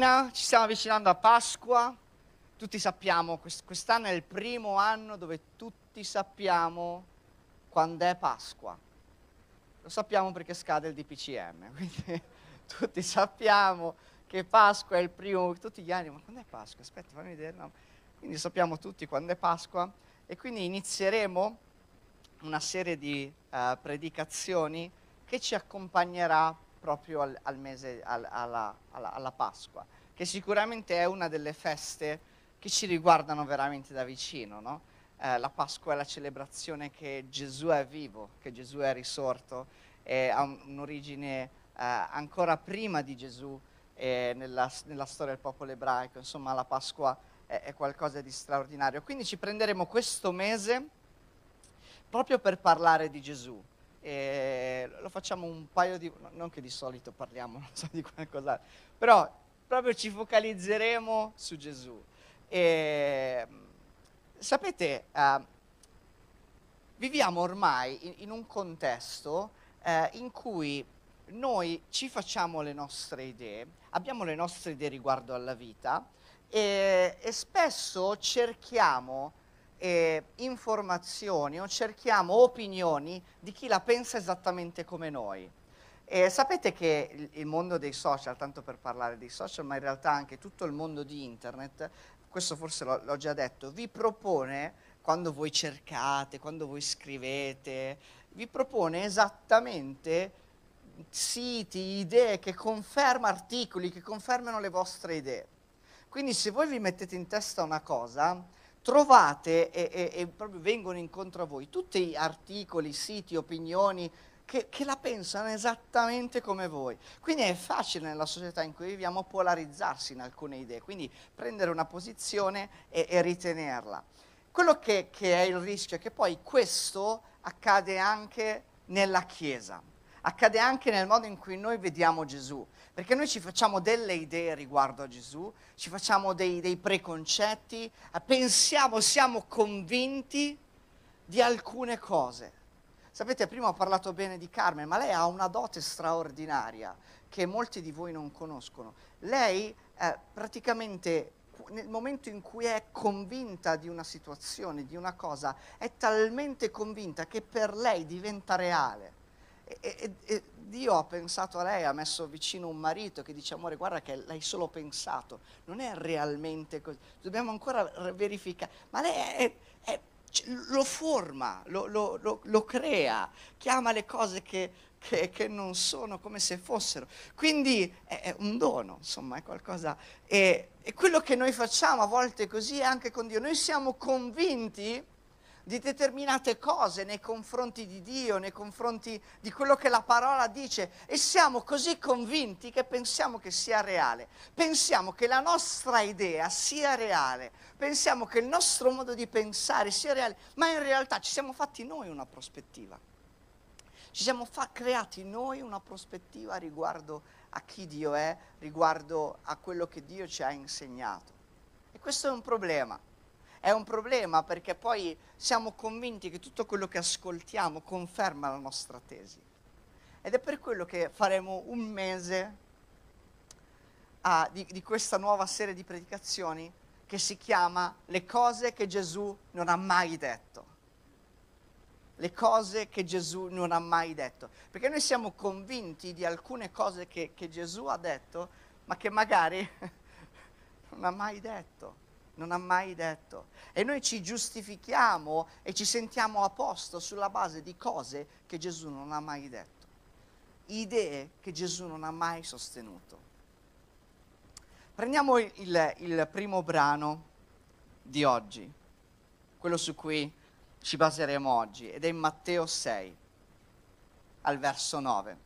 mattina ci stiamo avvicinando a Pasqua, tutti sappiamo, quest'anno è il primo anno dove tutti sappiamo quando è Pasqua. Lo sappiamo perché scade il DPCM, quindi tutti sappiamo che Pasqua è il primo, tutti gli anni, ma quando è Pasqua? Aspetta, fammi vedere. No. Quindi sappiamo tutti quando è Pasqua e quindi inizieremo una serie di uh, predicazioni che ci accompagnerà proprio al, al mese, al, alla, alla, alla Pasqua, che sicuramente è una delle feste che ci riguardano veramente da vicino. No? Eh, la Pasqua è la celebrazione che Gesù è vivo, che Gesù è risorto, e ha un'origine eh, ancora prima di Gesù eh, nella, nella, storia del popolo ebraico. Insomma, la Pasqua è, è qualcosa di straordinario. Quindi ci prenderemo questo mese proprio per parlare di Gesù. E lo facciamo un paio di... non che di solito parliamo, so di qualcos'altro, però proprio ci focalizzeremo su Gesù. E, sapete, uh, viviamo ormai in, in un contesto uh, in cui noi ci facciamo le nostre idee, abbiamo le nostre idee riguardo alla vita e, e spesso cerchiamo eh, informazioni o cerchiamo opinioni di chi la pensa esattamente come noi. E sapete che il, mondo dei social, tanto per parlare dei social, ma in realtà anche tutto il mondo di internet, questo forse l'ho, l'ho già detto, vi propone, quando voi cercate, quando voi scrivete, vi propone esattamente siti, idee che confermano, articoli che confermano le vostre idee. Quindi se voi vi mettete in testa una cosa, trovate e, e, e, proprio vengono incontro a voi tutti articoli, siti, opinioni che, che, la pensano esattamente come voi. Quindi è facile nella società in cui viviamo polarizzarsi in alcune idee, quindi prendere una posizione e, e ritenerla. Quello che, che è il rischio è che poi questo accade anche nella Chiesa, accade anche nel modo in cui noi vediamo Gesù. Perché noi ci facciamo delle idee riguardo a Gesù, ci facciamo dei, dei preconcetti, eh, pensiamo, siamo convinti di alcune cose. Sapete, prima ho parlato bene di Carmen, ma lei ha una dote straordinaria che molti di voi non conoscono. Lei eh, praticamente nel momento in cui è convinta di una situazione, di una cosa, è talmente convinta che per lei diventa reale. E, e, Dio ha pensato a lei, ha messo vicino un marito che dice amore guarda che l'hai solo pensato, non è realmente così, dobbiamo ancora verificare, ma lei è, è, lo forma, lo, lo, lo, lo, crea, chiama le cose che, che, che, non sono come se fossero, quindi è, è un dono, insomma è qualcosa, e, e quello che noi facciamo a volte così è anche con Dio, noi siamo convinti di determinate cose nei confronti di Dio, nei confronti di quello che la parola dice. E siamo così convinti che pensiamo che sia reale, pensiamo che la nostra idea sia reale, pensiamo che il nostro modo di pensare sia reale, ma in realtà ci siamo fatti noi una prospettiva. Ci siamo fa- creati noi una prospettiva riguardo a chi Dio è, riguardo a quello che Dio ci ha insegnato. E questo è un problema è un problema perché poi siamo convinti che tutto quello che ascoltiamo conferma la nostra tesi. Ed è per quello che faremo un mese ah, di, di questa nuova serie di predicazioni che si chiama Le cose che Gesù non ha mai detto. Le cose che Gesù non ha mai detto. Perché noi siamo convinti di alcune cose che, che Gesù ha detto, ma che magari non ha mai detto non ha mai detto. E noi ci giustifichiamo e ci sentiamo a posto sulla base di cose che Gesù non ha mai detto, idee che Gesù non ha mai sostenuto. Prendiamo il, il primo brano di oggi, quello su cui ci baseremo oggi, ed è in Matteo 6, al verso 9.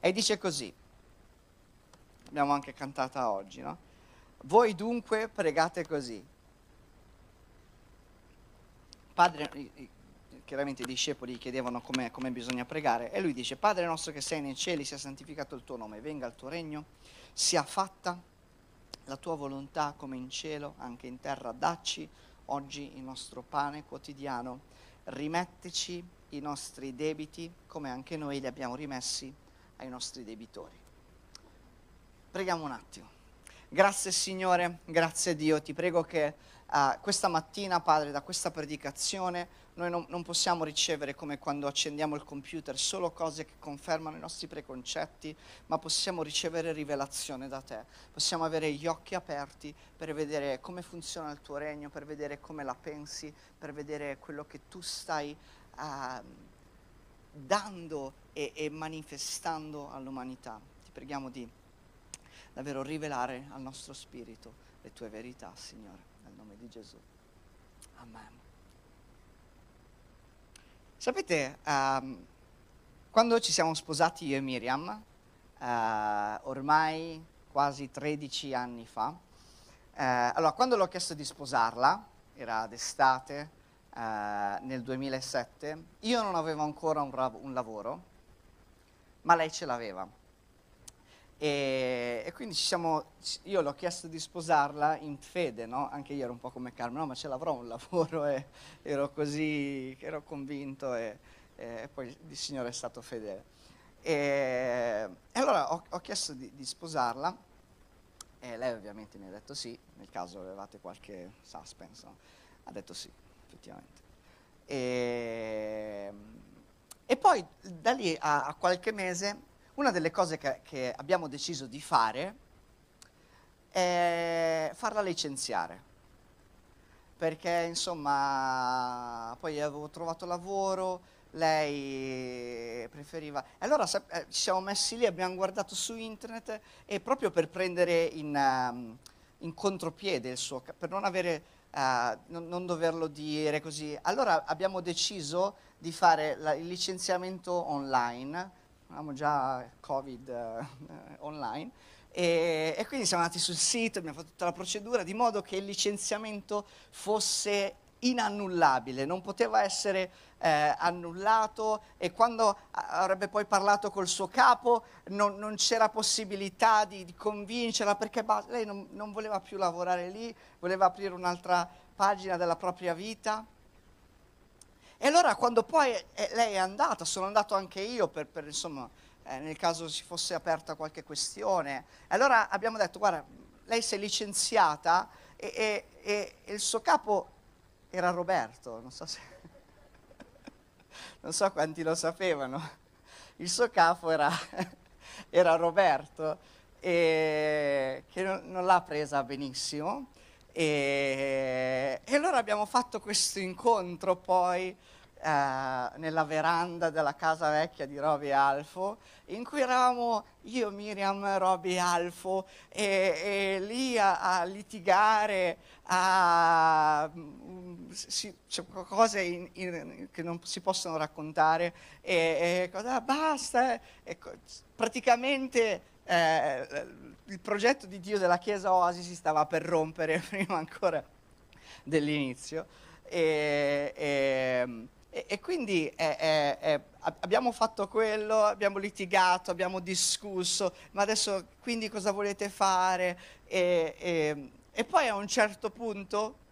E dice così, abbiamo anche cantata oggi, no? Voi dunque pregate così. Padre, chiaramente i discepoli chiedevano come, come bisogna pregare e lui dice, Padre nostro che sei nei cieli, sia santificato il tuo nome, venga il tuo regno, sia fatta la tua volontà come in cielo, anche in terra. Dacci oggi il nostro pane quotidiano, rimettici i nostri debiti come anche noi li abbiamo rimessi ai nostri debitori Preghiamo un attimo. Grazie Signore, grazie Dio, ti prego che uh, questa mattina, Padre, da questa predicazione noi non, non, possiamo ricevere come quando accendiamo il computer solo cose che confermano i nostri preconcetti, ma possiamo ricevere rivelazione da te. Possiamo avere gli occhi aperti per vedere come funziona il tuo regno, per vedere come la pensi, per vedere quello che tu stai uh, dando e, e manifestando all'umanità. Ti preghiamo di davvero rivelare al nostro spirito le tue verità, Signore, nel nome di Gesù. Amen. Sapete, um, quando ci siamo sposati io e Miriam, uh, ormai quasi 13 anni fa, uh, allora quando l'ho chiesto di sposarla, era d'estate, uh, nel 2007, io non avevo ancora un, ra- un lavoro, ma lei ce l'aveva. E, e, quindi siamo, io l'ho chiesto di sposarla in fede, no? Anche io ero un po' come Carmen, no, ma ce l'avrò un lavoro e ero così, ero convinto e, e poi il Signore è stato fedele. E, e allora ho, ho chiesto di, di, sposarla e lei ovviamente mi ha detto sì, nel caso avevate qualche suspense, no? ha detto sì, effettivamente. E, e poi da lì a, a qualche mese una delle cose che, che abbiamo deciso di fare è farla licenziare. Perché insomma poi avevo trovato lavoro, lei preferiva... Allora eh, ci siamo messi lì, abbiamo guardato su internet e proprio per prendere in, um, in contropiede il suo... per non, avere, uh, non, non, doverlo dire così, allora abbiamo deciso di fare la, il licenziamento online avevamo già Covid eh, online, e, e, quindi siamo andati sul sito, abbiamo fatto tutta la procedura di modo che il licenziamento fosse inannullabile, non poteva essere eh, annullato e quando avrebbe poi parlato col suo capo non, non c'era possibilità di, di convincerla perché lei non, non voleva più lavorare lì, voleva aprire un'altra pagina della propria vita. E allora quando poi eh, lei è andata, sono andato anche io per, per insomma, eh, nel caso si fosse aperta qualche questione, allora abbiamo detto, guarda, lei si è licenziata e, e, e, il suo capo era Roberto, non so, se, non so quanti lo sapevano, il suo capo era, era Roberto, che non, non l'ha presa benissimo e, e allora abbiamo fatto questo incontro poi eh, nella veranda della casa vecchia di Roby Alfo, in cui eravamo io, Miriam, Roby Alfo, e, e lì a, a, litigare, a, si, cioè, cose in, in, che non si possono raccontare, e, e cosa, basta, e, praticamente eh, il progetto di Dio della Chiesa Oasi si stava per rompere prima ancora dell'inizio. E, e, e quindi è, è, abbiamo fatto quello, abbiamo litigato, abbiamo discusso, ma adesso quindi cosa volete fare? E, poi a un certo punto,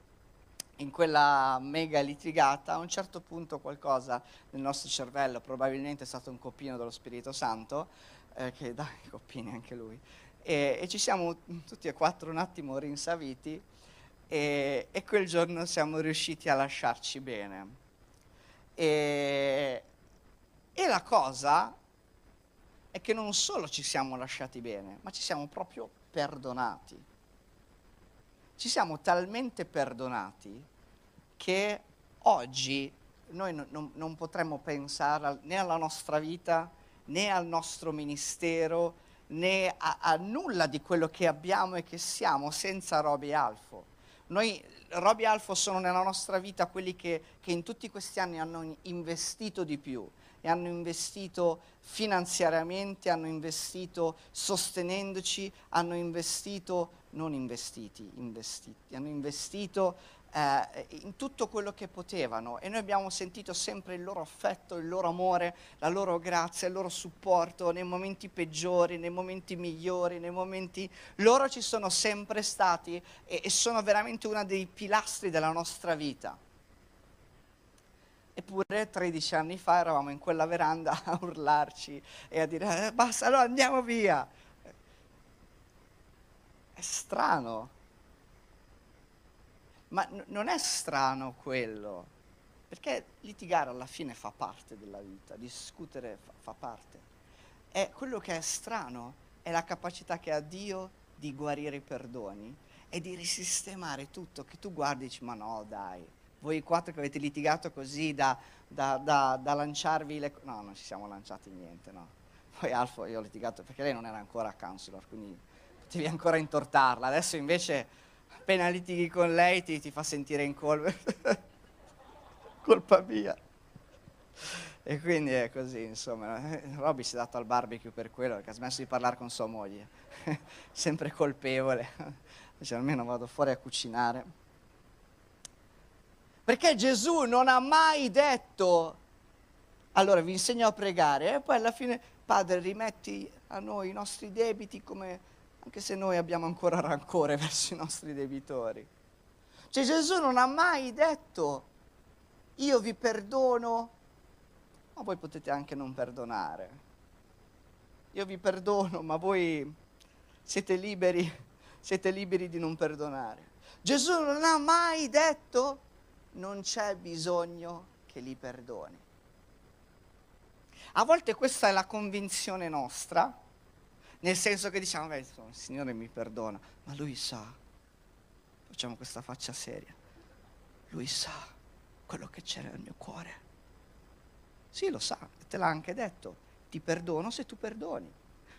in quella mega litigata, a un certo punto qualcosa nel nostro cervello, probabilmente è stato un coppino dello Spirito Santo, eh, che dà i coppini anche lui. E, e, ci siamo tutti e quattro un attimo rinsaviti e, e, quel giorno siamo riusciti a lasciarci bene. E, e la cosa è che non solo ci siamo lasciati bene, ma ci siamo proprio perdonati. Ci siamo talmente perdonati che oggi noi non, non potremmo pensare né alla nostra vita, né al nostro ministero, né a, a, nulla di quello che abbiamo e che siamo senza Roby Alfo. Noi, Roby Alfo, sono nella nostra vita quelli che, che in tutti questi anni hanno investito di più e hanno investito finanziariamente, hanno investito sostenendoci, hanno investito, non investiti, investiti, hanno investito eh, in tutto quello che potevano e noi abbiamo sentito sempre il loro affetto, il loro amore, la loro grazia, il loro supporto nei momenti peggiori, nei momenti migliori, nei momenti... Loro ci sono sempre stati e, e sono veramente uno dei pilastri della nostra vita. Eppure 13 anni fa eravamo in quella veranda a urlarci e a dire eh, basta, allora andiamo via. strano. Ma n- non è strano quello, perché litigare alla fine fa parte della vita, discutere fa, fa parte. E quello che è strano è la capacità che ha Dio di guarire i perdoni e di risistemare tutto, che tu guardi e dici, ma no dai, voi quattro che avete litigato così da, da, da, da lanciarvi le... No, non ci siamo lanciati niente, no. Poi Alfo io ho litigato perché lei non era ancora counselor, quindi potevi ancora intortarla. Adesso invece appena litighi con lei ti, ti fa sentire in colpa. colpa mia. E quindi è così, insomma. Robby si è dato al barbecue per quello, perché ha smesso di parlare con sua moglie. Sempre colpevole. Dice, almeno vado fuori a cucinare. Perché Gesù non ha mai detto, allora vi insegno a pregare, e poi alla fine, Padre, rimetti a noi i nostri debiti come, anche se noi abbiamo ancora rancore verso i nostri debitori. Cioè Gesù non ha mai detto, io vi perdono, ma voi potete anche non perdonare. Io vi perdono, ma voi siete liberi, siete liberi di non perdonare. Gesù non ha mai detto non c'è bisogno che li perdoni. A volte questa è la convinzione nostra, nel senso che diciamo, beh, il Signore mi perdona, ma Lui sa, facciamo questa faccia seria, Lui sa quello che c'è nel mio cuore. Sì, lo sa, te l'ha anche detto, ti perdono se tu perdoni.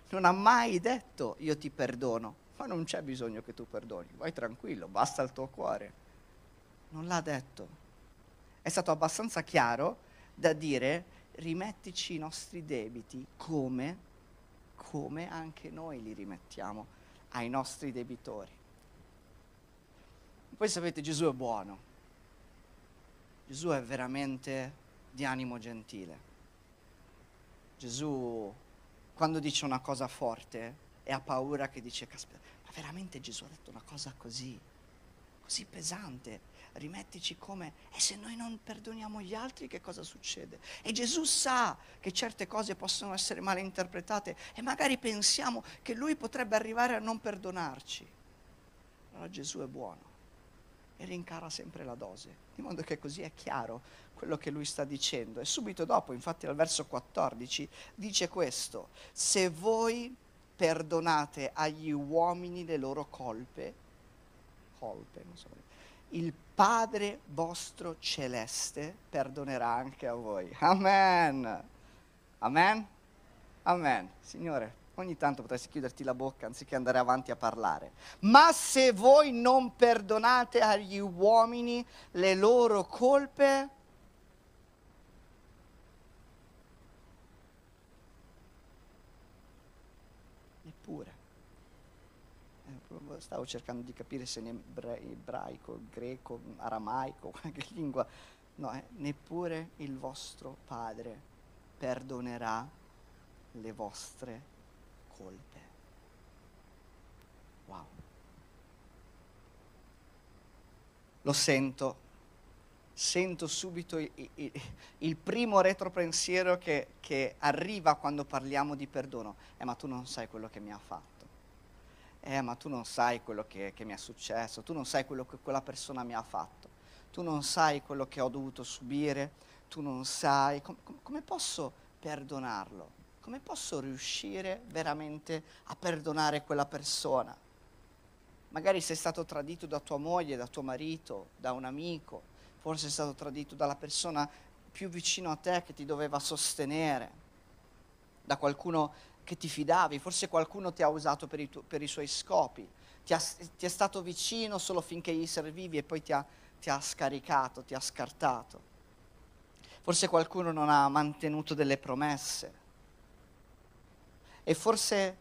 Non ha mai detto io ti perdono, ma non c'è bisogno che tu perdoni, vai tranquillo, basta il tuo cuore. Non l'ha detto. È stato abbastanza chiaro da dire rimettici i nostri debiti come, come anche noi li rimettiamo ai nostri debitori. Poi sapete Gesù è buono. Gesù è veramente di animo gentile. Gesù, quando dice una cosa forte, e ha paura che dice, caspita, ma veramente Gesù ha detto una cosa così, così pesante, rimettici come, e se noi non perdoniamo gli altri che cosa succede? E Gesù sa che certe cose possono essere mal interpretate e magari pensiamo che lui potrebbe arrivare a non perdonarci. Allora Gesù è buono e rincara sempre la dose, di modo che così è chiaro quello che lui sta dicendo. E subito dopo, infatti al verso 14, dice questo, se voi perdonate agli uomini le loro colpe, colpe, so, il Padre vostro celeste perdonerà anche a voi. Amen. Amen. Amen. Signore, ogni tanto potresti chiuderti la bocca anziché andare avanti a parlare. Ma se voi non perdonate agli uomini le loro colpe, neppure. Eh, stavo cercando di capire se in ebraico, greco, aramaico, qualche lingua. No, eh, neppure il vostro Padre perdonerà le vostre colpe. Wow. Lo sento, sento subito il, il, il primo retropensiero che, che, arriva quando parliamo di perdono. Eh, ma tu non sai quello che mi ha fatto. Eh, ma tu non sai quello che, che mi è successo. Tu non sai quello che quella persona mi ha fatto. Tu non sai quello che ho dovuto subire. Tu non sai. Com- com- come posso perdonarlo? come posso riuscire veramente a perdonare quella persona? Magari sei stato tradito da tua moglie, da tuo marito, da un amico, forse sei stato tradito dalla persona più vicino a te che ti doveva sostenere, da qualcuno che ti fidavi, forse qualcuno ti ha usato per i, tu- per i suoi scopi, ti, ha, ti, è stato vicino solo finché gli servivi e poi ti ha, ti ha scaricato, ti ha scartato. Forse qualcuno non ha mantenuto delle promesse e forse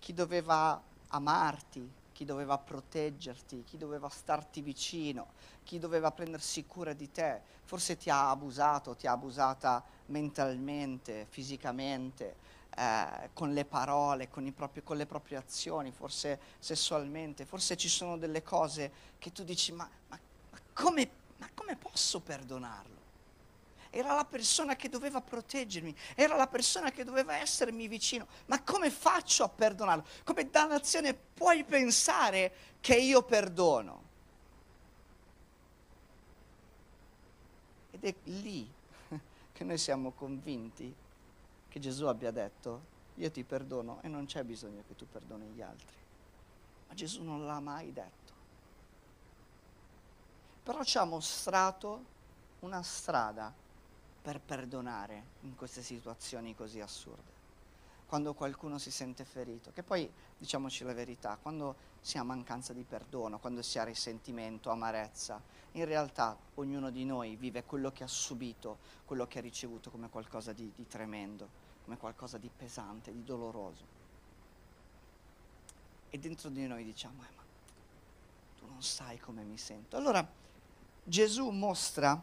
chi doveva amarti, chi doveva proteggerti, chi doveva starti vicino, chi doveva prendersi cura di te, forse ti ha abusato, ti ha abusata mentalmente, fisicamente, eh, con le parole, con, propri, con, le proprie azioni, forse sessualmente, forse ci sono delle cose che tu dici ma, ma, ma, come, ma come posso perdonarlo? era la persona che doveva proteggermi, era la persona che doveva essermi vicino. Ma come faccio a perdonarlo? Come dannazione puoi pensare che io perdono? Ed è lì che noi siamo convinti che Gesù abbia detto, io ti perdono e non c'è bisogno che tu perdoni gli altri. Ma Gesù non l'ha mai detto. Però ci ha mostrato una strada per perdonare in queste situazioni così assurde. Quando qualcuno si sente ferito, che poi diciamoci la verità, quando si ha mancanza di perdono, quando si ha risentimento, amarezza, in realtà ognuno di noi vive quello che ha subito, quello che ha ricevuto come qualcosa di, di tremendo, come qualcosa di pesante, di doloroso. E dentro di noi diciamo, eh, ma tu non sai come mi sento. Allora Gesù mostra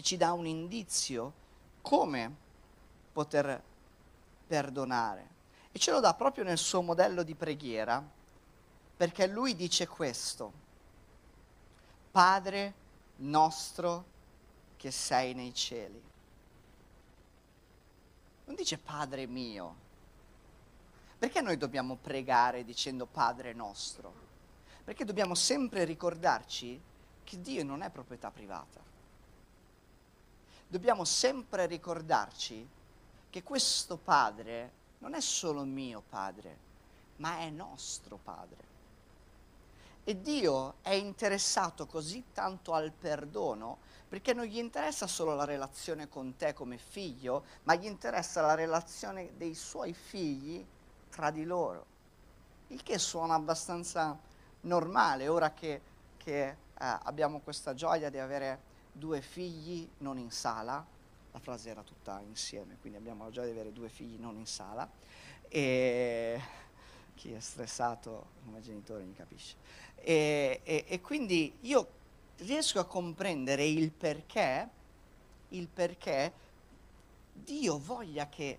ci dà un indizio come poter perdonare. E ce lo dà proprio nel suo modello di preghiera, perché lui dice questo, Padre nostro che sei nei cieli. Non dice Padre mio. Perché noi dobbiamo pregare dicendo Padre nostro? Perché dobbiamo sempre ricordarci che Dio non è proprietà privata dobbiamo sempre ricordarci che questo Padre non è solo mio Padre, ma è nostro Padre. E Dio è interessato così tanto al perdono perché non gli interessa solo la relazione con te come figlio, ma gli interessa la relazione dei suoi figli tra di loro. Il che suona abbastanza normale ora che, che eh, abbiamo questa gioia di avere due figli non in sala, la frase era tutta insieme, quindi abbiamo la gioia di avere due figli non in sala e chi è stressato come genitore mi capisce. E, e, e quindi io riesco a comprendere il perché, il perché Dio voglia che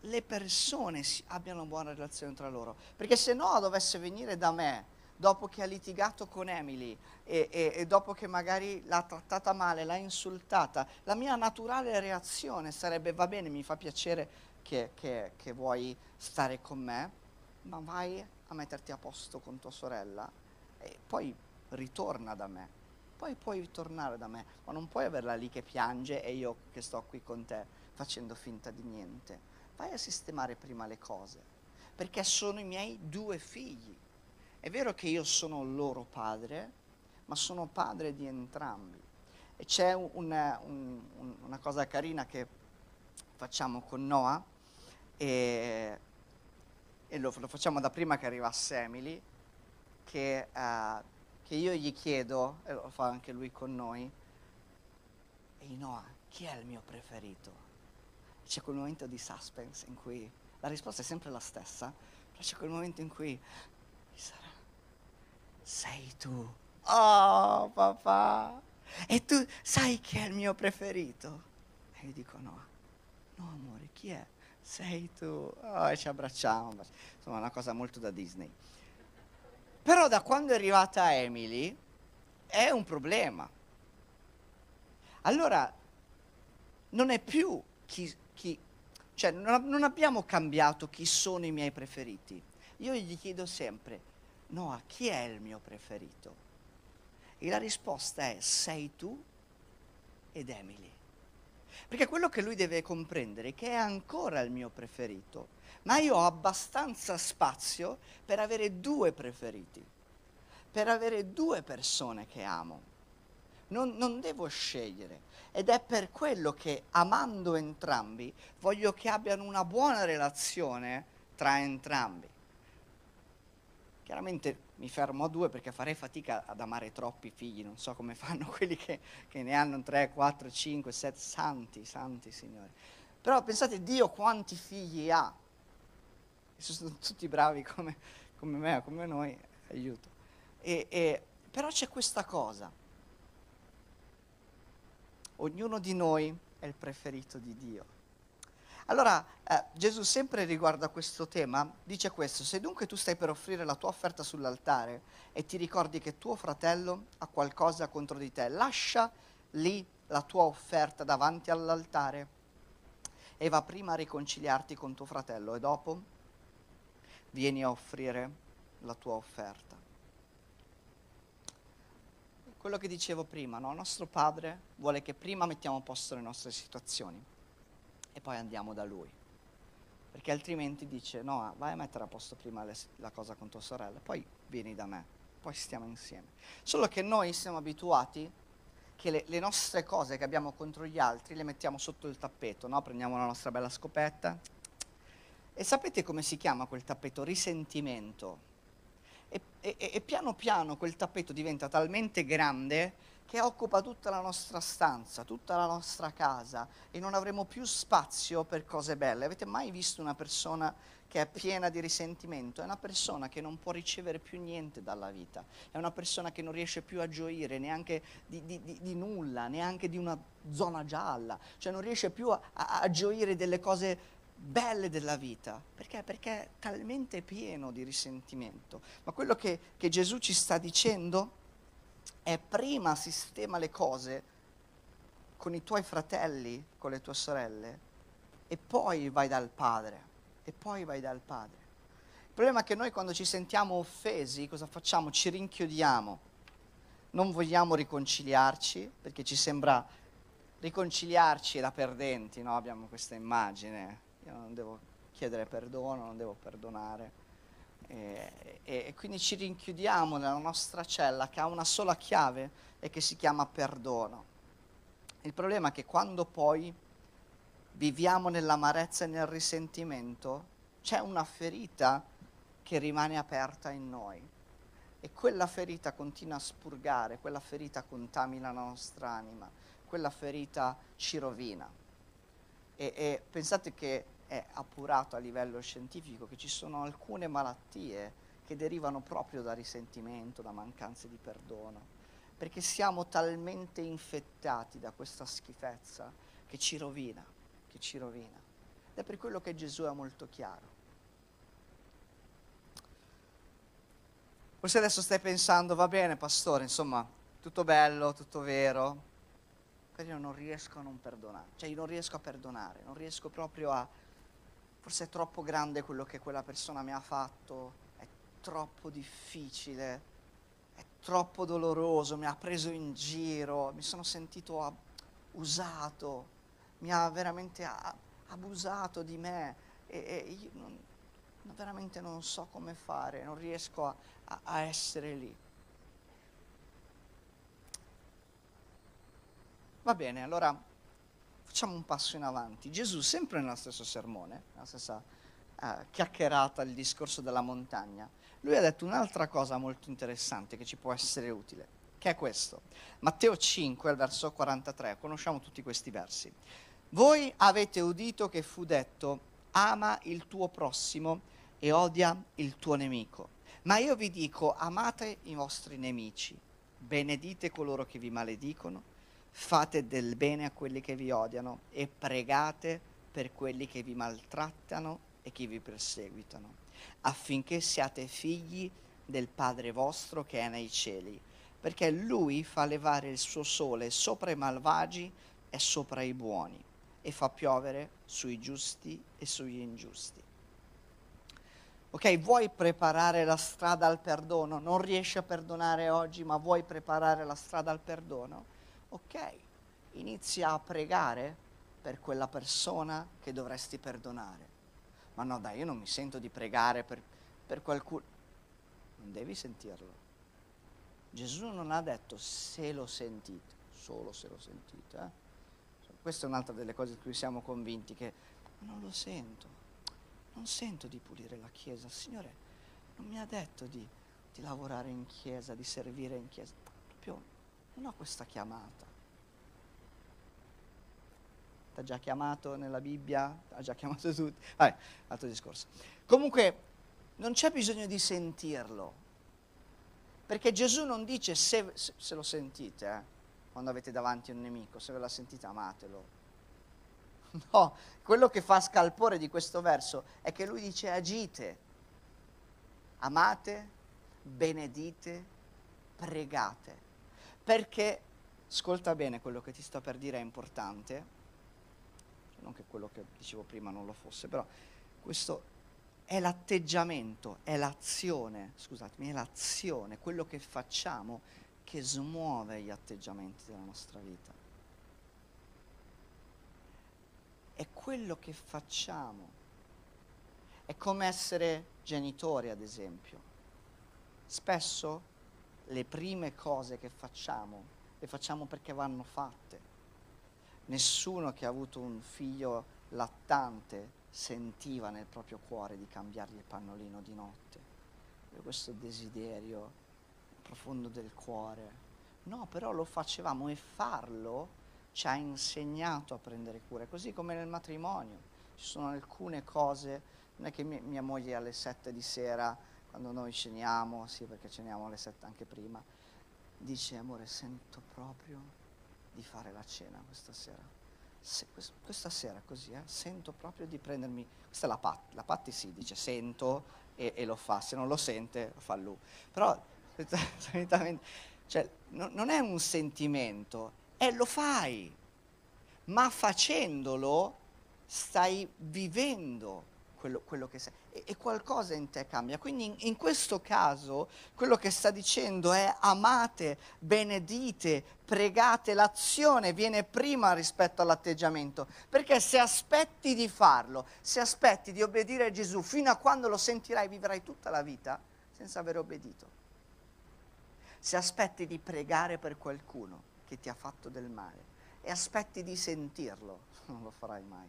le persone abbiano una buona relazione tra loro, perché se no dovesse venire da me dopo che ha litigato con Emily e, e, e, dopo che magari l'ha trattata male, l'ha insultata, la mia naturale reazione sarebbe va bene, mi fa piacere che, che, che vuoi stare con me, ma vai a metterti a posto con tua sorella e poi ritorna da me. Poi puoi tornare da me, ma non puoi averla lì che piange e io che sto qui con te facendo finta di niente. Vai a sistemare prima le cose, perché sono i miei due figli è vero che io sono loro padre, ma sono padre di entrambi. E c'è una, un, una cosa carina che facciamo con Noah, e, e lo, lo, facciamo da prima che arrivasse Emily, che, uh, che io gli chiedo, e lo fa anche lui con noi, ehi Noah, chi è il mio preferito? C'è quel momento di suspense in cui la risposta è sempre la stessa, però c'è quel momento in cui sarà sei tu. Oh, papà. E tu sai chi è il mio preferito? E io dico no. No, amore, chi è? Sei tu. Oh, ci abbracciamo. Insomma, una cosa molto da Disney. Però da quando è arrivata Emily è un problema. Allora, non è più chi, chi cioè non, non abbiamo cambiato chi sono i miei preferiti. Io gli chiedo sempre, Noah, chi è il mio preferito? E la risposta è sei tu ed Emily. Perché quello che lui deve comprendere è che è ancora il mio preferito, ma io ho abbastanza spazio per avere due preferiti, per avere due persone che amo. Non, non, devo scegliere ed è per quello che amando entrambi voglio che abbiano una buona relazione tra entrambi. Chiaramente mi fermo a due perché farei fatica ad amare troppi figli, non so come fanno quelli che, che ne hanno 3, 4, 5, 7, santi, santi Signore. Però pensate Dio quanti figli ha. E sono tutti bravi come, come me, come noi, aiuto. E, e, però c'è questa cosa. Ognuno di noi è il preferito di Dio. Allora eh, Gesù sempre riguardo a questo tema dice questo, se dunque tu stai per offrire la tua offerta sull'altare e ti ricordi che tuo fratello ha qualcosa contro di te, lascia lì la tua offerta davanti all'altare e va prima a riconciliarti con tuo fratello e dopo vieni a offrire la tua offerta. Quello che dicevo prima, no? nostro Padre vuole che prima mettiamo a posto le nostre situazioni e poi andiamo da Lui. Perché altrimenti dice, no, vai a mettere a posto prima le, la cosa con tua sorella, poi vieni da me, poi stiamo insieme. Solo che noi siamo abituati che le, le, nostre cose che abbiamo contro gli altri le mettiamo sotto il tappeto, no? prendiamo la nostra bella scopetta. E sapete come si chiama quel tappeto? Risentimento. E, e, e piano piano quel tappeto diventa talmente grande che occupa tutta la nostra stanza, tutta la nostra casa e non avremo più spazio per cose belle. Avete mai visto una persona che è piena di risentimento, è una persona che non può ricevere più niente dalla vita, è una persona che non riesce più a gioire neanche di, di, di, di nulla, neanche di una zona gialla, cioè non riesce più a, a, a gioire delle cose belle della vita. Perché? Perché è talmente pieno di risentimento. Ma quello che, che Gesù ci sta dicendo è prima sistema le cose con i tuoi fratelli, con le tue sorelle, e poi vai dal Padre e poi vai dal Padre. Il problema è che noi quando ci sentiamo offesi, cosa facciamo? Ci rinchiudiamo, non vogliamo riconciliarci perché ci sembra riconciliarci da perdenti, no? abbiamo questa immagine, io non devo chiedere perdono, non devo perdonare. E, e, e quindi ci rinchiudiamo nella nostra cella che ha una sola chiave e che si chiama perdono. Il problema è che quando poi viviamo nell'amarezza e nel risentimento, c'è una ferita che rimane aperta in noi e quella ferita continua a spurgare, quella ferita contamina la nostra anima, quella ferita ci rovina. E, e pensate che è appurato a livello scientifico che ci sono alcune malattie che derivano proprio da risentimento, da mancanze di perdono, perché siamo talmente infettati da questa schifezza che ci rovina che ci rovina. Ed è per quello che Gesù è molto chiaro. Forse adesso stai pensando, va bene pastore, insomma, tutto bello, tutto vero, però io non riesco a non perdonare, cioè io non riesco a perdonare, non riesco proprio a... Forse è troppo grande quello che quella persona mi ha fatto, è troppo difficile, è troppo doloroso, mi ha preso in giro, mi sono sentito usato, mi ha veramente abusato di me e, e io non, veramente non so come fare, non riesco a, a, a essere lì. Va bene, allora facciamo un passo in avanti. Gesù, sempre nello stesso sermone, nella stessa uh, chiacchierata, il discorso della montagna, lui ha detto un'altra cosa molto interessante che ci può essere utile, che è questo. Matteo 5, al verso 43, conosciamo tutti questi versi. Voi avete udito che fu detto, ama il tuo prossimo e odia il tuo nemico. Ma io vi dico, amate i vostri nemici, benedite coloro che vi maledicono, fate del bene a quelli che vi odiano e pregate per quelli che vi maltrattano e che vi perseguitano, affinché siate figli del Padre vostro che è nei cieli, perché Lui fa levare il suo sole sopra i malvagi e sopra i buoni e fa piovere sui giusti e sugli ingiusti. Ok, vuoi preparare la strada al perdono? Non riesci a perdonare oggi, ma vuoi preparare la strada al perdono? Ok, inizia a pregare per quella persona che dovresti perdonare. Ma no, dai, io non mi sento di pregare per, per qualcuno. Non devi sentirlo. Gesù non ha detto se lo sentite, solo se lo sentite. Eh? Questa è un'altra delle cose di cui siamo convinti, che non lo sento, non sento di pulire la Chiesa. Signore non mi ha detto di, di lavorare in Chiesa, di servire in Chiesa. Proprio non ho questa chiamata. Ti ha già chiamato nella Bibbia? Ha già chiamato tutti? Vabbè, altro discorso. Comunque, non c'è bisogno di sentirlo. Perché Gesù non dice se, se lo sentite, eh, quando avete davanti un nemico, se ve la sentite amatelo. No, quello che fa scalpore di questo verso è che lui dice agite, amate, benedite, pregate, perché ascolta bene quello che ti sto per dire è importante, non che quello che dicevo prima non lo fosse, però questo è l'atteggiamento, è l'azione, scusatemi, è l'azione, quello che facciamo che smuove gli atteggiamenti della nostra vita. È quello che facciamo. È come essere genitori, ad esempio. Spesso le prime cose che facciamo le facciamo perché vanno fatte. Nessuno che ha avuto un figlio lattante sentiva nel proprio cuore di cambiargli il pannolino di notte. Questo desiderio profondo del cuore. No, però lo facevamo e farlo ci ha insegnato a prendere cura, così come nel matrimonio. Ci sono alcune cose, non è che mia, mia moglie alle sette di sera, quando noi ceniamo, sì perché ceniamo alle sette anche prima, dice amore sento proprio di fare la cena questa sera. Se, questa sera così, eh, sento proprio di prendermi, questa è la Patti, la Patti si dice sento e, e, lo fa, se non lo sente lo fa lui, però cioè, no, non è un sentimento, è lo fai, ma facendolo stai vivendo quello, quello che sei e, e, qualcosa in te cambia. Quindi in, in questo caso quello che sta dicendo è amate, benedite, pregate, l'azione viene prima rispetto all'atteggiamento, perché se aspetti di farlo, se aspetti di obbedire a Gesù fino a quando lo sentirai, vivrai tutta la vita senza aver obbedito. Se aspetti di pregare per qualcuno che ti ha fatto del male e aspetti di sentirlo, non lo farai mai.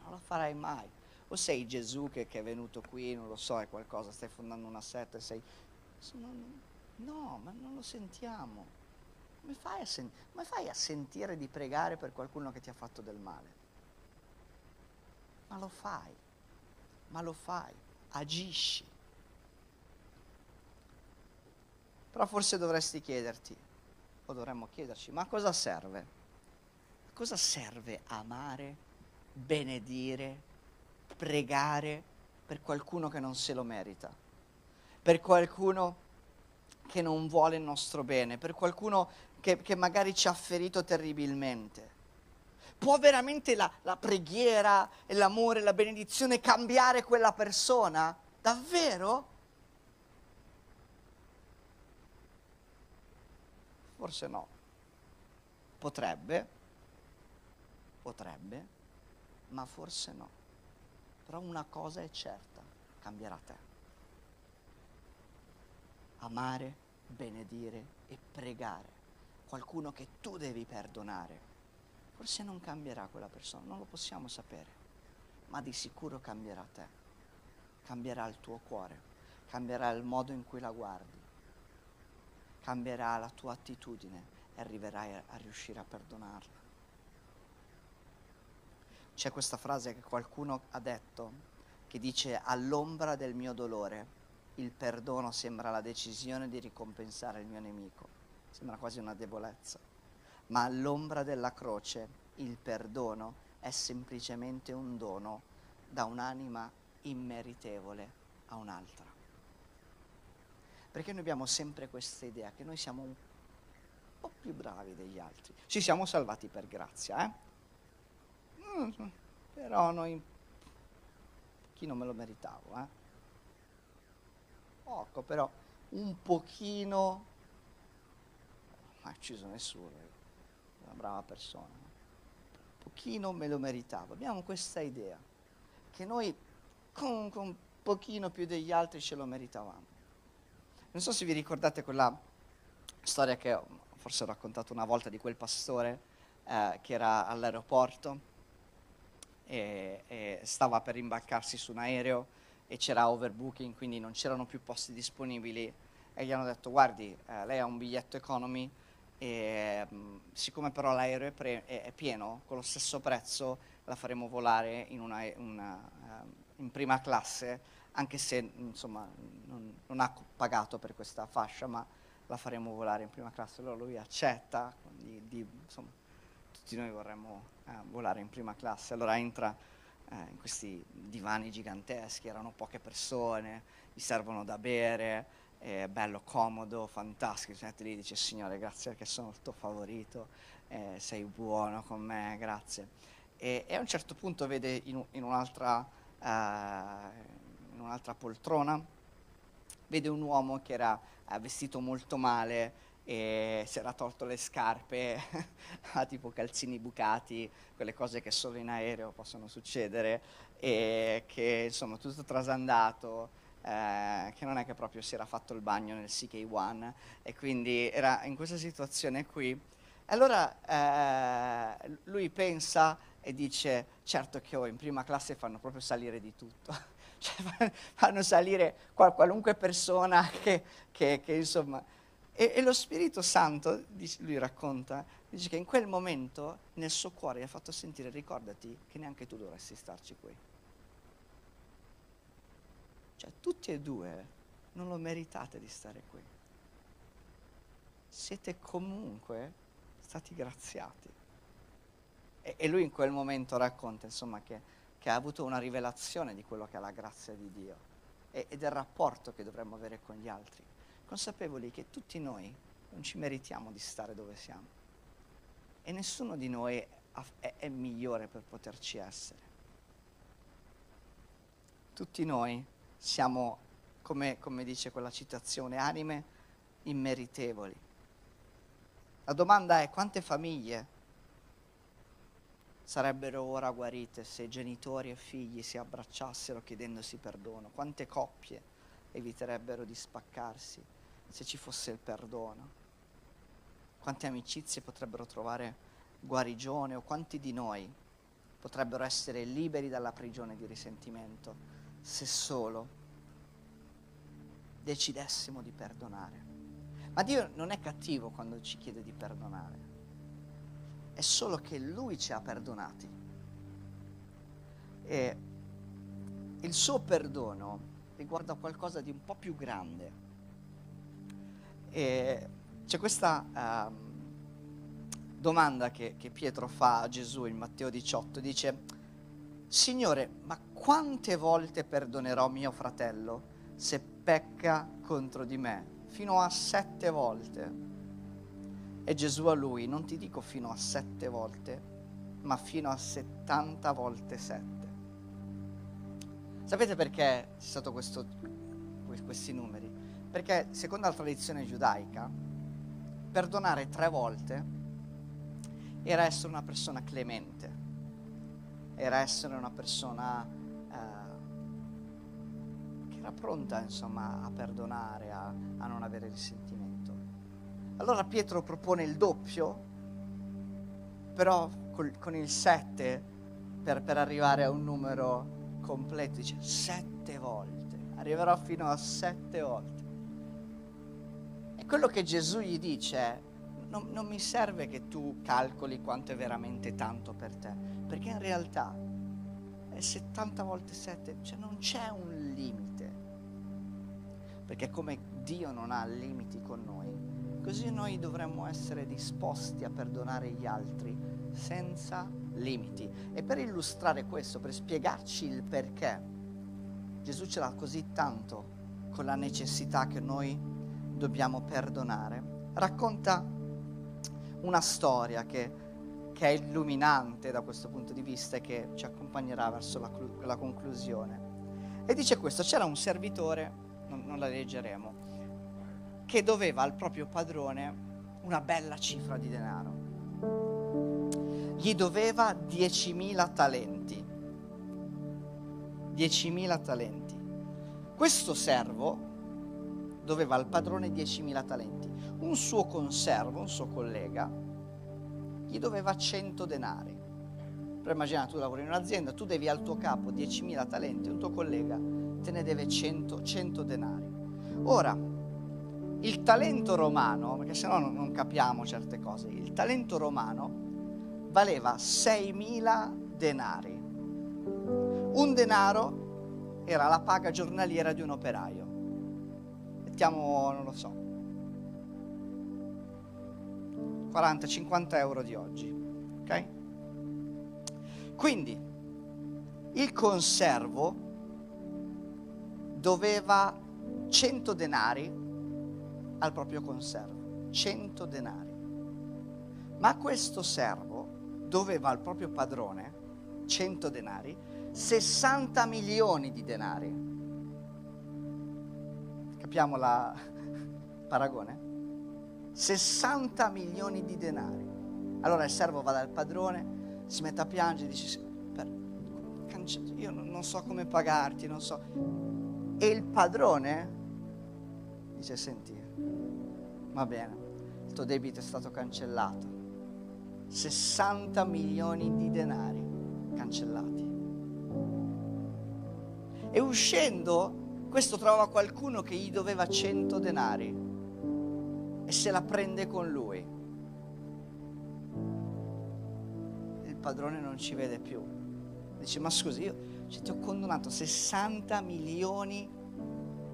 Non lo farai mai o sei Gesù che, che, è venuto qui, non lo so, è qualcosa, stai fondando una setta, sei... No, ma non lo sentiamo. Come fai, sen- come fai a sentire di pregare per qualcuno che ti ha fatto del male? Ma lo fai, ma lo fai, agisci. Però forse dovresti chiederti, o dovremmo chiederci, ma a cosa serve? A cosa serve amare, benedire, pregare per qualcuno che non se lo merita, per qualcuno che non vuole il nostro bene, per qualcuno che, che magari ci ha ferito terribilmente. Può veramente la, la preghiera e l'amore, la benedizione cambiare quella persona? Davvero? Forse no. Potrebbe, potrebbe, ma forse no. Però una cosa è certa, cambierà te. Amare, benedire e pregare qualcuno che tu devi perdonare. Forse non cambierà quella persona, non lo possiamo sapere, ma di sicuro cambierà te. Cambierà il tuo cuore, cambierà il modo in cui la guardi, cambierà la tua attitudine e arriverai a, riuscire a perdonarla c'è questa frase che qualcuno ha detto che dice all'ombra del mio dolore il perdono sembra la decisione di ricompensare il mio nemico. Sembra quasi una debolezza. Ma all'ombra della croce il perdono è semplicemente un dono da un'anima immeritevole a un'altra. Perché noi abbiamo sempre questa idea che noi siamo un po' più bravi degli altri. Ci siamo salvati per grazia, eh? Però noi chi non me lo meritavo, eh? Poco, però un pochino, ma ci sono nessuno, una brava persona, un pochino me lo meritavo. Abbiamo questa idea che noi con un pochino più degli altri ce lo meritavamo. Non so se vi ricordate quella storia che forse ho raccontato una volta di quel pastore eh, che era all'aeroporto e, e stava per imbarcarsi su un aereo e c'era overbooking, quindi non c'erano più posti disponibili e gli hanno detto guardi, eh, lei ha un biglietto economy e mh, mm, siccome però l'aereo è, pre- è, è, pieno, con lo stesso prezzo la faremo volare in, una, una, uh, in prima classe, anche se insomma, non, non, ha pagato per questa fascia, ma la faremo volare in prima classe. Allora lui accetta, di, di, insomma, tutti noi vorremmo eh, volare in prima classe. Allora entra eh, in questi divani giganteschi, erano poche persone, gli servono da bere, è bello, comodo, fantastico, mette lì dice Signore grazie perché sono il tuo favorito, eh, sei buono con me, grazie. E, e, a un certo punto vede in, in, un'altra, uh, in un'altra, poltrona, vede un uomo che era uh, vestito molto male e si era tolto le scarpe, ha tipo calzini bucati, quelle cose che solo in aereo possono succedere, e che insomma tutto trasandato, eh, che non è che proprio si era fatto il bagno nel CK1 e quindi era in questa situazione qui. Allora eh, lui pensa e dice, certo che oh, in prima classe fanno proprio salire di tutto, cioè fanno salire qual- qualunque persona che, che, che insomma e, e lo Spirito Santo, lui racconta, dice che in quel momento nel suo cuore gli ha fatto sentire, ricordati che neanche tu dovresti starci qui. Cioè tutti e due non lo meritate di stare qui. Siete comunque stati graziati. E, e lui in quel momento racconta, insomma, che, che, ha avuto una rivelazione di quello che è la grazia di Dio e, e del rapporto che dovremmo avere con gli altri consapevoli che tutti noi non ci meritiamo di stare dove siamo e nessuno di noi è, è migliore per poterci essere. Tutti noi siamo, come, come dice quella citazione, anime immeritevoli. La domanda è quante famiglie sarebbero ora guarite se genitori e figli si abbracciassero chiedendosi perdono? Quante coppie eviterebbero di spaccarsi? Se ci fosse il perdono? Quante amicizie potrebbero trovare guarigione o quanti di noi potrebbero essere liberi dalla prigione di risentimento se solo decidessimo di perdonare? Ma Dio non è cattivo quando ci chiede di perdonare, è solo che Lui ci ha perdonati. E il suo perdono riguarda qualcosa di un po' più grande e c'è questa uh, domanda che, che Pietro fa a Gesù in Matteo 18, dice, Signore, ma quante volte perdonerò mio fratello se pecca contro di me? Fino a sette volte. E Gesù a lui, non ti dico fino a sette volte, ma fino a settanta volte sette. Sapete perché c'è stato questo, questi numeri? Perché secondo la tradizione giudaica, perdonare tre volte era essere una persona clemente, era essere una persona eh, che era pronta insomma a perdonare, a, a non avere risentimento. Allora Pietro propone il doppio, però col, con il sette per, per arrivare a un numero completo, dice sette volte, arriverò fino a sette volte quello che Gesù gli dice è, non, non mi serve che tu calcoli quanto è veramente tanto per te, perché in realtà è 70 volte 7, cioè non c'è un limite. Perché come Dio non ha limiti con noi, così noi dovremmo essere disposti a perdonare gli altri senza limiti. E per illustrare questo, per spiegarci il perché, Gesù ce l'ha così tanto con la necessità che noi dobbiamo perdonare. Racconta una storia che, che, è illuminante da questo punto di vista e che ci accompagnerà verso la, la conclusione. E dice questo, c'era un servitore, non, non la leggeremo, che doveva al proprio padrone una bella cifra di denaro. Gli doveva 10.000 talenti. 10.000 talenti. Questo servo doveva al padrone 10.000 talenti. Un suo conservo, un suo collega, gli doveva 100 denari. Però immagina, tu lavori in un'azienda, tu devi al tuo capo 10.000 talenti, un tuo collega te ne deve 100, 100 denari. Ora, il talento romano, perché se no non capiamo certe cose, il talento romano valeva 6.000 denari. Un denaro era la paga giornaliera di un operaio mettiamo, non lo so, 40-50 euro di oggi, ok? Quindi il conservo doveva 100 denari al proprio conservo, 100 denari. Ma questo servo doveva al proprio padrone 100 denari, 60 milioni di denari. Capiamo la paragone? 60 milioni di denari. Allora il servo va dal padrone, si mette a piangere e dice, io non so come pagarti, non so. E il padrone dice, senti, va bene, il tuo debito è stato cancellato. 60 milioni di denari cancellati. E uscendo, questo trova qualcuno che gli doveva 100 denari e se la prende con lui. Il padrone non ci vede più. Dice, ma scusi, io cioè, ti ho condonato 60 milioni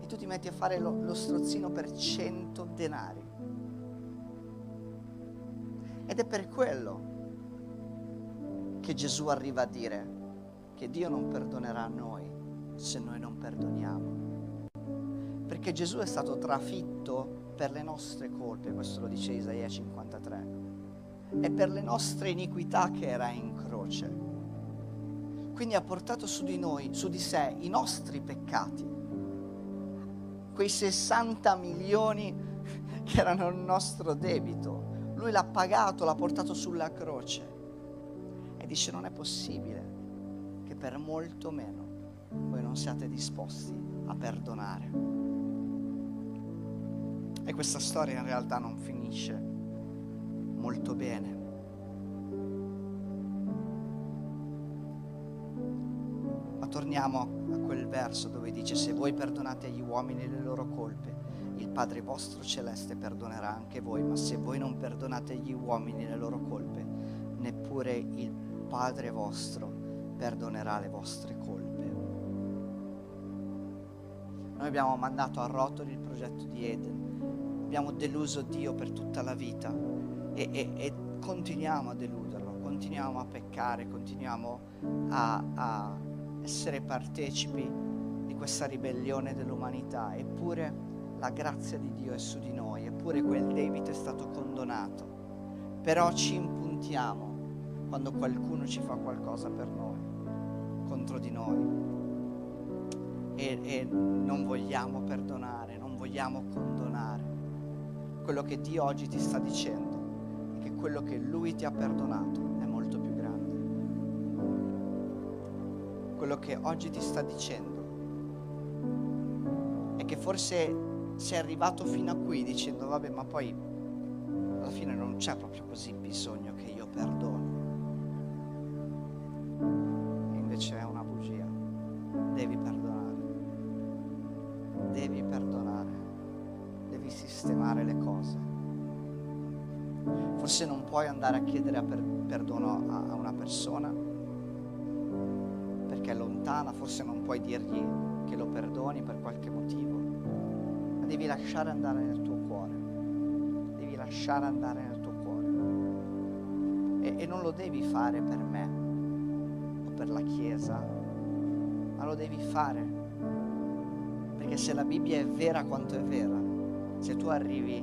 e tu ti metti a fare lo, lo strozzino per 100 denari. Ed è per quello che Gesù arriva a dire che Dio non perdonerà a noi se noi non perdoniamo. Perché Gesù è stato trafitto per le nostre colpe, questo lo dice Isaia 53, e per le nostre iniquità che era in croce. Quindi ha portato su di noi, su di sé, i nostri peccati, quei 60 milioni che erano il nostro debito. Lui l'ha pagato, l'ha portato sulla croce e dice non è possibile che per molto meno voi non siate disposti a perdonare. E questa storia in realtà non finisce molto bene. Ma torniamo a quel verso dove dice se voi perdonate agli uomini le loro colpe, il Padre vostro celeste perdonerà anche voi, ma se voi non perdonate agli uomini le loro colpe, neppure il Padre vostro perdonerà le vostre colpe. Noi abbiamo mandato a rotoli il progetto di Eden, abbiamo deluso Dio per tutta la vita e, e, e continuiamo a deluderlo, continuiamo a peccare, continuiamo a, a essere partecipi di questa ribellione dell'umanità, eppure la grazia di Dio è su di noi, eppure quel debito è stato condonato, però ci impuntiamo quando qualcuno ci fa qualcosa per noi, contro di noi. E, e non vogliamo perdonare, non vogliamo condonare. Quello che Dio oggi ti sta dicendo è che quello che Lui ti ha perdonato è molto più grande. Quello che oggi ti sta dicendo è che forse sei arrivato fino a qui dicendo vabbè ma poi alla fine non c'è proprio così bisogno che io perdono. Andare a chiedere per, perdono a, una persona perché è lontana, forse non puoi dirgli che lo perdoni per qualche motivo, ma devi lasciare andare nel tuo cuore. Devi lasciare andare nel tuo cuore. E, e non lo devi fare per me, per la Chiesa, ma lo devi fare. Perché se la Bibbia è vera quanto è vera, se tu arrivi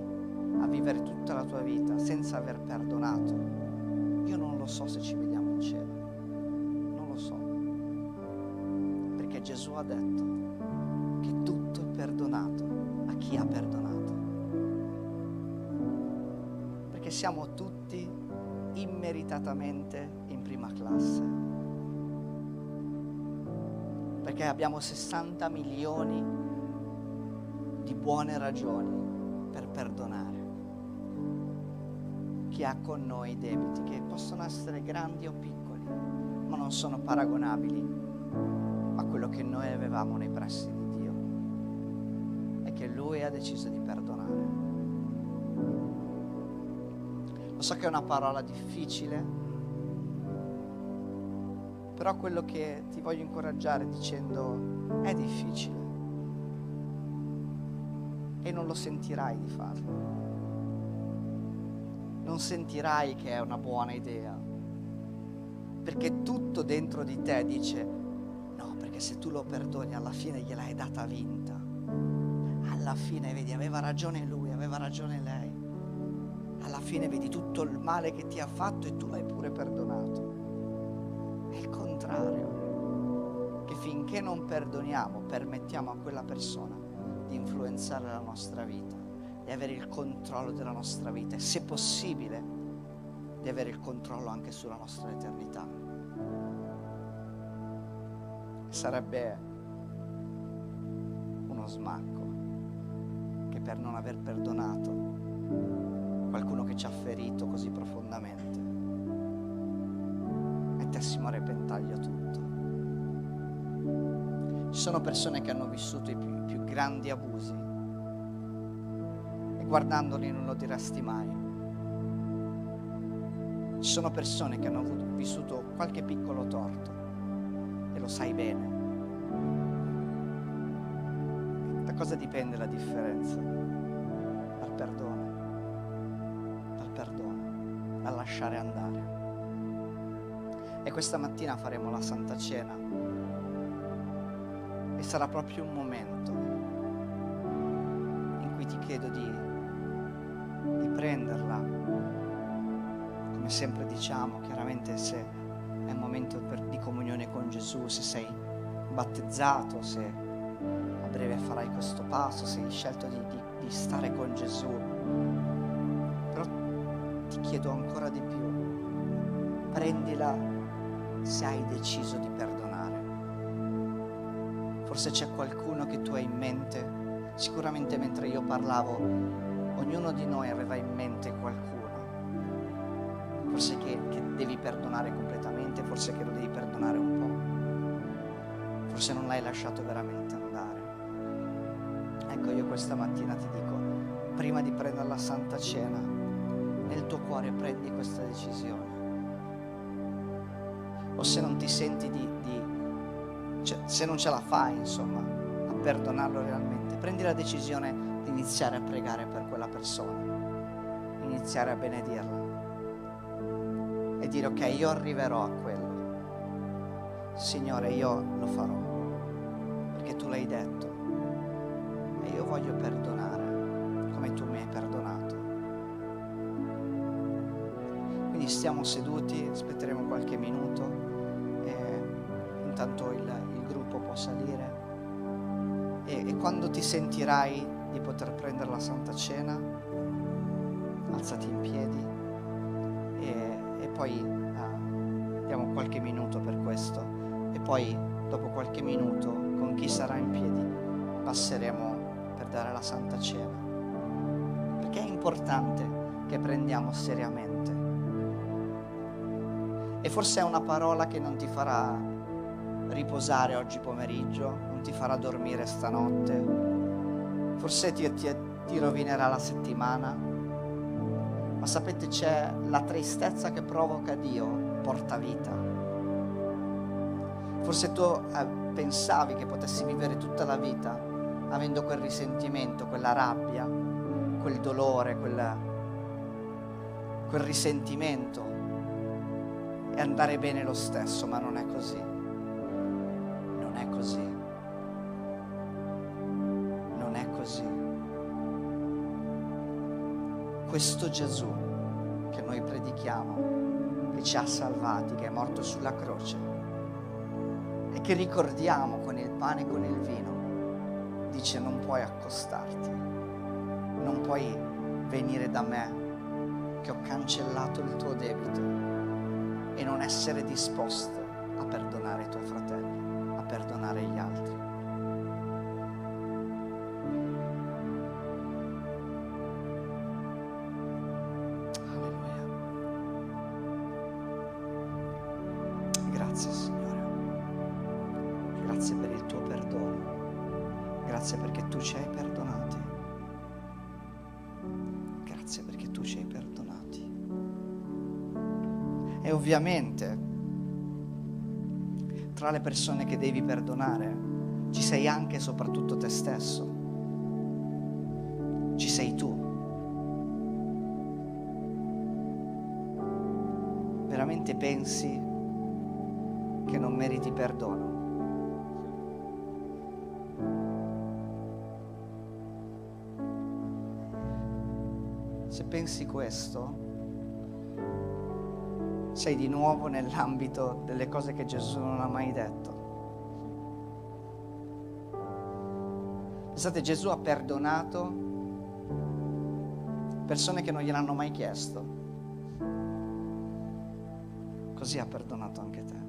a vivere tutta la tua vita senza aver perdonato, io non lo so se ci vediamo in cielo. Non lo so. Perché Gesù ha detto che tutto è perdonato a chi ha perdonato. Perché siamo tutti immeritatamente in prima classe perché abbiamo 60 milioni di buone ragioni per perdonare chi ha con noi debiti, che possono essere grandi o piccoli, ma non sono paragonabili a quello che noi avevamo nei pressi di Dio e che Lui ha deciso di perdonare. Lo so che è una parola difficile, però quello che ti voglio incoraggiare dicendo è difficile e non lo sentirai di farlo. Non sentirai che è una buona idea, perché tutto dentro di te dice no, perché se tu lo perdoni alla fine gliel'hai data vinta. Alla fine, vedi, aveva ragione lui, aveva ragione lei. Alla fine vedi tutto il male che ti ha fatto e tu l'hai pure perdonato. È il contrario, che finché non perdoniamo permettiamo a quella persona di influenzare la nostra vita, di avere il controllo della nostra vita e se possibile di avere il controllo anche sulla nostra eternità. Sarebbe uno smacco che per non aver perdonato qualcuno che ci ha ferito così profondamente mettessimo a repentaglio tutto. Ci sono persone che hanno vissuto i più, i più grandi abusi guardandoli non lo diresti mai. Ci sono persone che hanno avuto, vissuto qualche piccolo torto e lo sai bene. Da cosa dipende la differenza? Dal perdono, dal perdono, dal lasciare andare. E questa mattina faremo la Santa Cena e sarà proprio un momento in cui ti chiedo di, prenderla. Come sempre diciamo, chiaramente se è un momento per, di comunione con Gesù, se sei battezzato, se a breve farai questo passo, se hai scelto di, di, di stare con Gesù, però ti chiedo ancora di più, prendila se hai deciso di perdonare. Forse c'è qualcuno che tu hai in mente, sicuramente mentre io parlavo, ognuno di noi aveva in mente qualcuno forse che, che devi perdonare completamente, forse che lo devi perdonare un po', forse non l'hai lasciato veramente andare. Ecco, io questa mattina ti dico, prima di prendere la Santa Cena, nel tuo cuore prendi questa decisione. O se non ti senti di, di cioè, se non ce la fai, insomma, a perdonarlo realmente, prendi la decisione di iniziare a pregare per quella persona, iniziare a benedirla e dire ok, io arriverò a quello. Signore, io lo farò, perché tu l'hai detto. E io voglio perdonare come tu mi hai perdonato. Quindi stiamo seduti, aspetteremo qualche minuto e intanto il, il gruppo può salire. E, e quando ti sentirai di poter prendere la Santa Cena, alzati in piedi poi uh, diamo qualche minuto per questo e poi dopo qualche minuto con chi sarà in piedi passeremo per dare la Santa Cena. Perché è importante che prendiamo seriamente. E forse è una parola che non ti farà riposare oggi pomeriggio, non ti farà dormire stanotte, forse ti, ti, ti rovinerà la settimana ma sapete c'è la tristezza che provoca Dio, porta vita. Forse tu eh, pensavi che potessi vivere tutta la vita avendo quel risentimento, quella rabbia, quel dolore, quel, quel risentimento e andare bene lo stesso, ma non è così. Non è così. Questo Gesù che noi predichiamo, che ci ha salvati, che è morto sulla croce e che ricordiamo con il pane e con il vino, dice non puoi accostarti, non puoi venire da me che ho cancellato il tuo debito e non essere disposto a perdonare i tuoi fratelli, a perdonare gli altri. Le persone che devi perdonare ci sei anche e soprattutto te stesso. Ci sei tu. Veramente pensi che non meriti perdono? Se pensi questo, sei di nuovo nell'ambito delle cose che Gesù non ha mai detto. Pensate, Gesù ha perdonato persone che non gliel'hanno mai chiesto. Così ha perdonato anche te,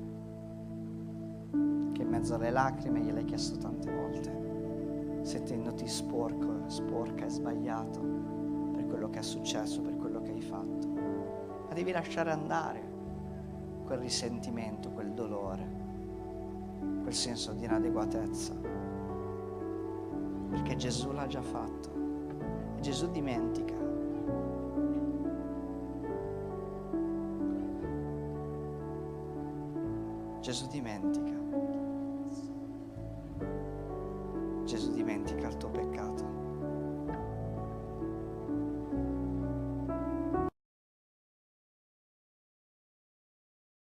che in mezzo alle lacrime gliel'hai chiesto tante volte, sentendoti sporco, sporca e sbagliato per quello che è successo, per quello che hai fatto. Ma devi lasciare andare quel risentimento, quel dolore, quel senso di inadeguatezza perché Gesù l'ha già fatto. Gesù dimentica. Gesù dimentica.